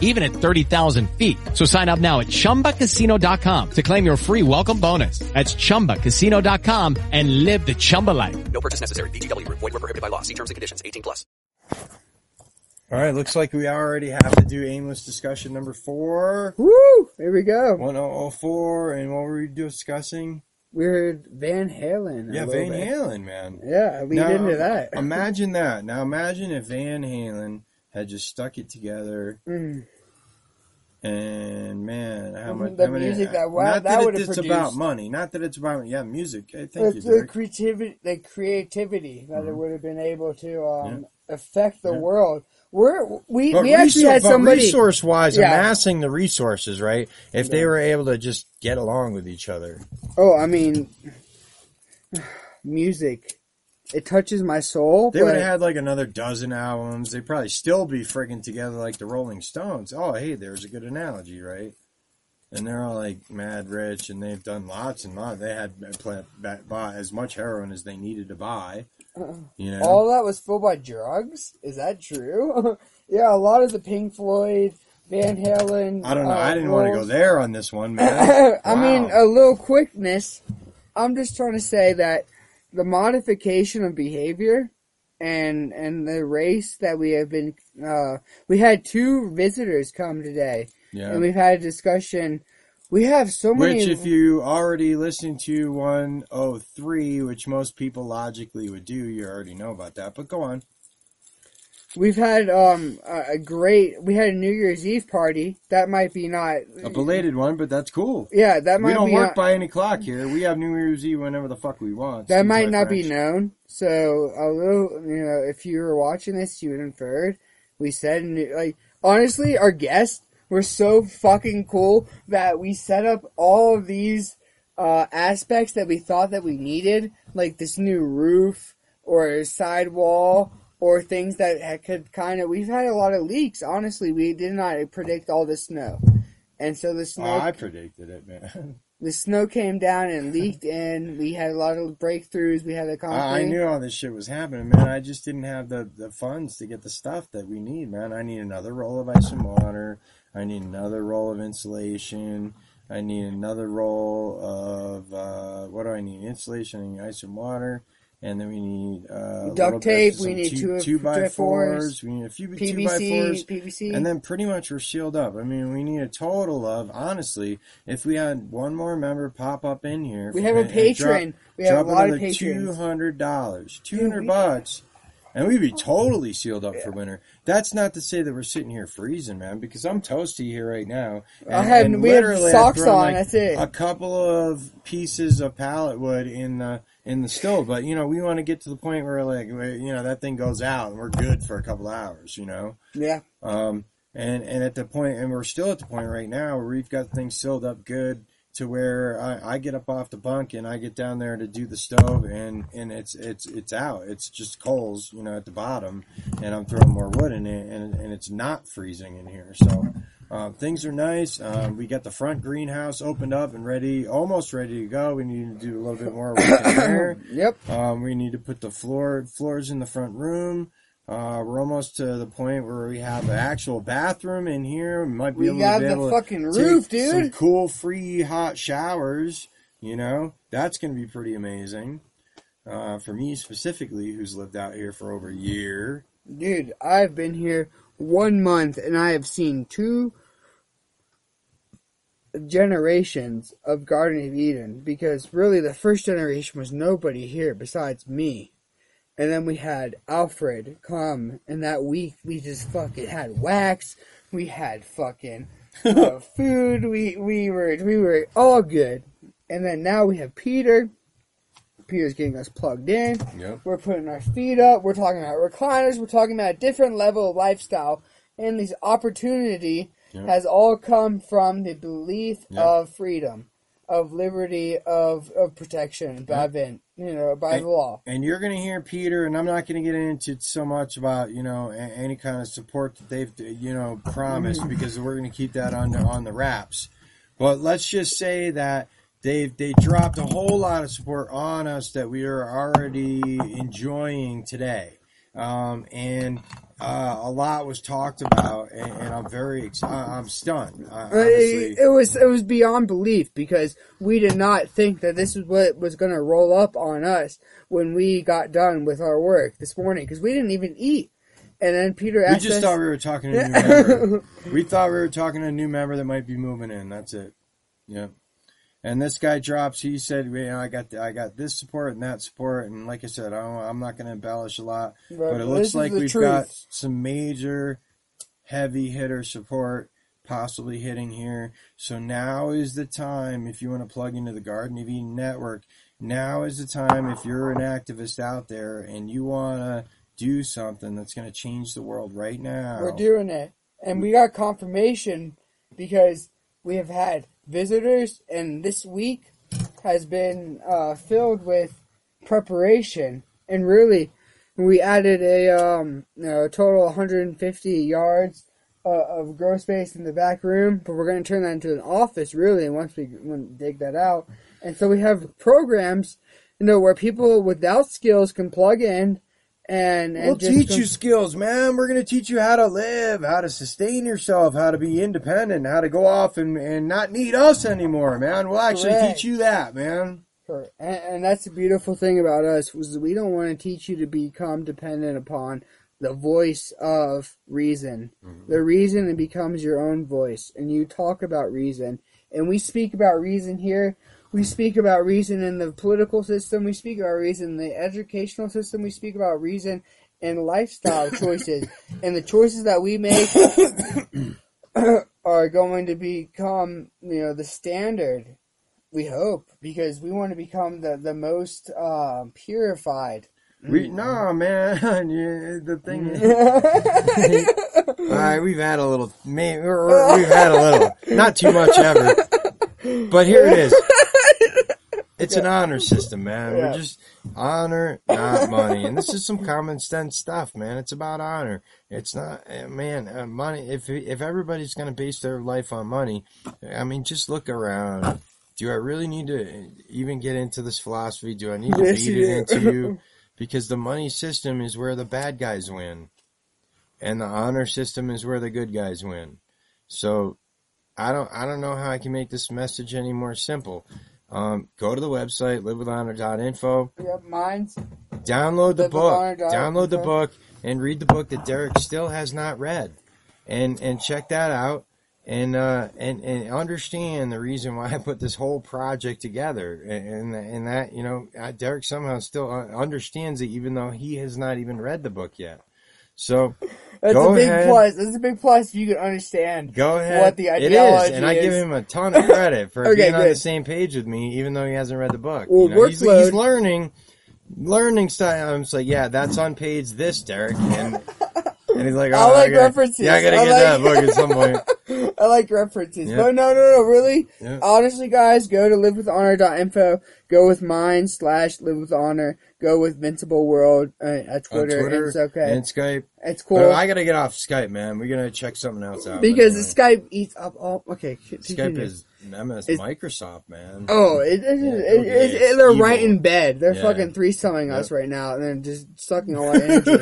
even at 30,000 feet. So sign up now at ChumbaCasino.com to claim your free welcome bonus. That's ChumbaCasino.com and live the Chumba life. No purchase necessary. VGW Group. Void were prohibited by law. See terms and conditions. 18 plus. All right, looks like we already have to do aimless discussion number four. Woo! Here we go. 1004, and what were we discussing? We heard Van Halen. Yeah, Van bit. Halen, man. Yeah, lead Now, into that. Imagine that. Now imagine if Van Halen had just stuck it together Mm. and man, how much The how many, music that- wow, not that that, would've it's produced. about money, not that it's about yeah, music. Hey, thank you, It's the Derek. creativity, the creativity that it would have been able to um, affect the Mm-hmm. Yeah. world. We're we But, we actually had somebody. resource wise, Yeah. amassing the resources, right? If they were able to just get along with each other. Oh, I mean, music. It touches my soul. They would have had like another dozen albums. They'd probably still be friggin' together like the Rolling Stones. Oh, hey, there's a good analogy, right? And they're all like mad rich, and they've done lots and lots. They had pla- bought as much heroin as they needed to buy. You know, all that was full by drugs. Is that true? yeah, a lot of the Pink Floyd, Van Halen. I don't know. uh, I didn't want to go there on this one, man. I mean, a little quickness. I'm just trying to say that the modification of behavior and and the race that we have been. Uh, we had two visitors come today, yeah. and we've had a discussion. We have so many. Which, if you already listened to 103, which most people logically would do, you already know about that. But go on. We've had um a, great. We had a New Year's Eve party. That might be not A belated one, but that's cool. Yeah, that might We don't work not- by any clock here. We have New Year's Eve whenever the fuck we want. That might not be known. So a little, you know, if you were watching this, you would have inferred. We said, like, honestly, our guests were so fucking cool that we set up all of these uh, aspects that we thought that we needed, like this new roof or a sidewall or things that could kind of. We've had a lot of leaks. Honestly, we did not predict all the snow, and so the Oh, snow I predicted it, man. the snow came down and leaked in. We had a lot of breakthroughs. We had a concrete. I, I knew all this shit was happening, man. I just didn't have the, the funds to get the stuff that we need, man. I need another roll of ice and water. I need another roll of insulation. I need another roll of uh, what do I need? Insulation. and ice and water. And then we need uh, Duct tape, we need two, two- two by fours, fours. We need a few two by fours. PVC. And then pretty much we're sealed up. I mean, we need a total of, honestly, if we had one more member pop up in here. we have a and- and patron. drop- we have a lot of patrons. Two hundred dollars, two Dude, bucks, and we'd be totally sealed up for winter. That's not to say that we're sitting here freezing, man, because I'm toasty here right now. I had- and we had literally socks on, like, that's it. A couple of pieces of pallet wood in the in the stove, but you know we want to get to the point where like you know that thing goes out and we're good for a couple hours, you know. Yeah, Um, and and at the point, and we're still at the point right now where we've got things sealed up good to where I, I get up off the bunk and I get down there to do the stove, and and it's it's it's out. It's just coals, you know, at the bottom, and I'm throwing more wood in it, and and it's not freezing in here. So. Um, things are nice. Um, we got the front greenhouse opened up and ready, almost ready to go. We need to do a little bit more work there. yep. Um, we need to put the floor floors in the front room. Uh, we're almost to the point where we have an actual bathroom in here. We might be We able got to be the fucking roof, take some cool, free, hot showers. You know, that's going to be pretty amazing. Uh, for me specifically, who's lived out here for over a year. Dude, I've been here one month and I have seen two generations of Garden of Eden because really the first generation was nobody here besides me. And then we had Alfred come, and that week we just fucking had wax. We had fucking uh, food. We we were we were all good. And then now we have Peter. Peter's getting us plugged in. Yep. We're putting our feet up. We're talking about recliners. We're talking about a different level of lifestyle. And this opportunity Yep. has all come from the belief Yep. of freedom, of liberty, of, of protection, by Bavin. you know, by the law. And you're going to hear Peter, and I'm not going to get into so much about you know a- any kind of support that they've you know promised mm-hmm. because we're going to keep that on the, on the wraps. But let's just say that they've they dropped a whole lot of support on us that we are already enjoying today, um, and uh, a lot was talked about, and, and I'm very ex- I'm stunned. Uh, Uh. It, it was it was beyond belief because we did not think that this is what was going to roll up on us when we got done with our work this morning because we didn't even eat. And then Peter We asked just us, thought we were talking to a new member. We thought we were talking to a new member that might be moving in. That's it. Yeah. And this guy drops. He said, "You know, I got the, I got this support and that support." And like I said, I I'm not going to embellish a lot, But but it looks like we've truth. got some major heavy hitter support possibly hitting here. So now is the time if you want to plug into the Garden of Eden network. Now is the time if you're an activist out there and you want to do something that's going to change the world right now. We're doing it. And we got confirmation because we have had visitors, and this week has been uh, filled with preparation. And really, we added a um, you know, a total 150 yards uh, of grow space in the back room, but we're going to turn that into an office, really, once we when dig that out. And so we have programs, you know, where people without skills can plug in and, and We'll teach com- you skills, man. We're going to teach you how to live, how to sustain yourself, how to be independent, how to go off and, and not need us anymore, man. We'll actually Correct. teach you that, man. Sure. And, and that's the beautiful thing about us was we don't want to teach you to become dependent upon the voice of reason. Mm-hmm. The reason it becomes your own voice, and you talk about reason. And we speak about reason here. We speak about reason in the political system. We speak about reason in the educational system. We speak about reason in lifestyle choices. and the choices that we make are going to become, you know, the standard we hope because we want to become the the most uh, purified. We no, man. The thing is, all right, we've had a little. Man, we're- we're- we've had a little, not too much ever. But here it is. It's an honor system, man. Yeah. We're just honor, not money, and this is some common sense stuff, man. It's about honor. It's not, eh, man. Uh, money. If if everybody's going to base their life on money, I mean, just look around. Do I really need to even get into this philosophy? Do I need to Yes, beat it do. into you? Because the money system is where the bad guys win, and the honor system is where the good guys win. So, I don't I don't know how I can make this message any more simple. Um, go to the website livewithhonor.info, Yep, mine's download the book, download the book, and read the book that Derek still has not read, and and check that out. And, uh, and, and understand the reason why I put this whole project together. And, and, that, you know, Derek somehow still uh, understands it even though he has not even read the book yet. So, that's Go a big ahead. plus. That's a big plus if you can understand. Go ahead. What the It ideology is, and I give him a ton of credit for Okay, being on the same page with me, even though he hasn't read the book. Well, you know, he's, he's learning, learning style. I'm just like, yeah, that's on page this, Derek, and and he's like, oh, I like gotta- references. Yeah, I gotta I get like- that book at some point. I like references. Yeah. But no, no, no, really? Yeah. Honestly, guys, go to livewithhonor.info. Go with mine slash live with honor. Go with Vincible World uh, at Twitter. Twitter It's okay. and Skype. it's cool. But I gotta get off Skype, man. We're gonna check something else out. because But the Skype eats up all. Okay, anyway, continue. Skype is MS It's- Microsoft, man. Oh, it, it, it, Yeah, it, it- it's they're right in bed. They're Yeah. fucking threesoming us Yep. right now, and they're just sucking all our energy.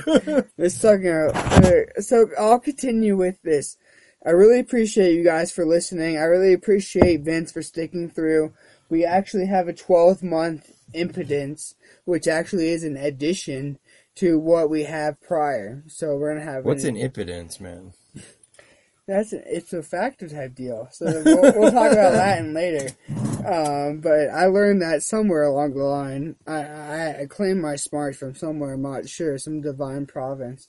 they're sucking our. they're- So I'll continue with this. I really appreciate you guys for listening. I really appreciate Vince for sticking through. We actually have a 12 month impotence, which actually is an addition to what we have prior. So we're gonna have What's an, an impotence, man? that's a, it's a factor type deal. So we'll, we'll talk about that in later. Um, but I learned that somewhere along the line. I, I, I claim my smarts from somewhere. I'm not sure. Some divine province.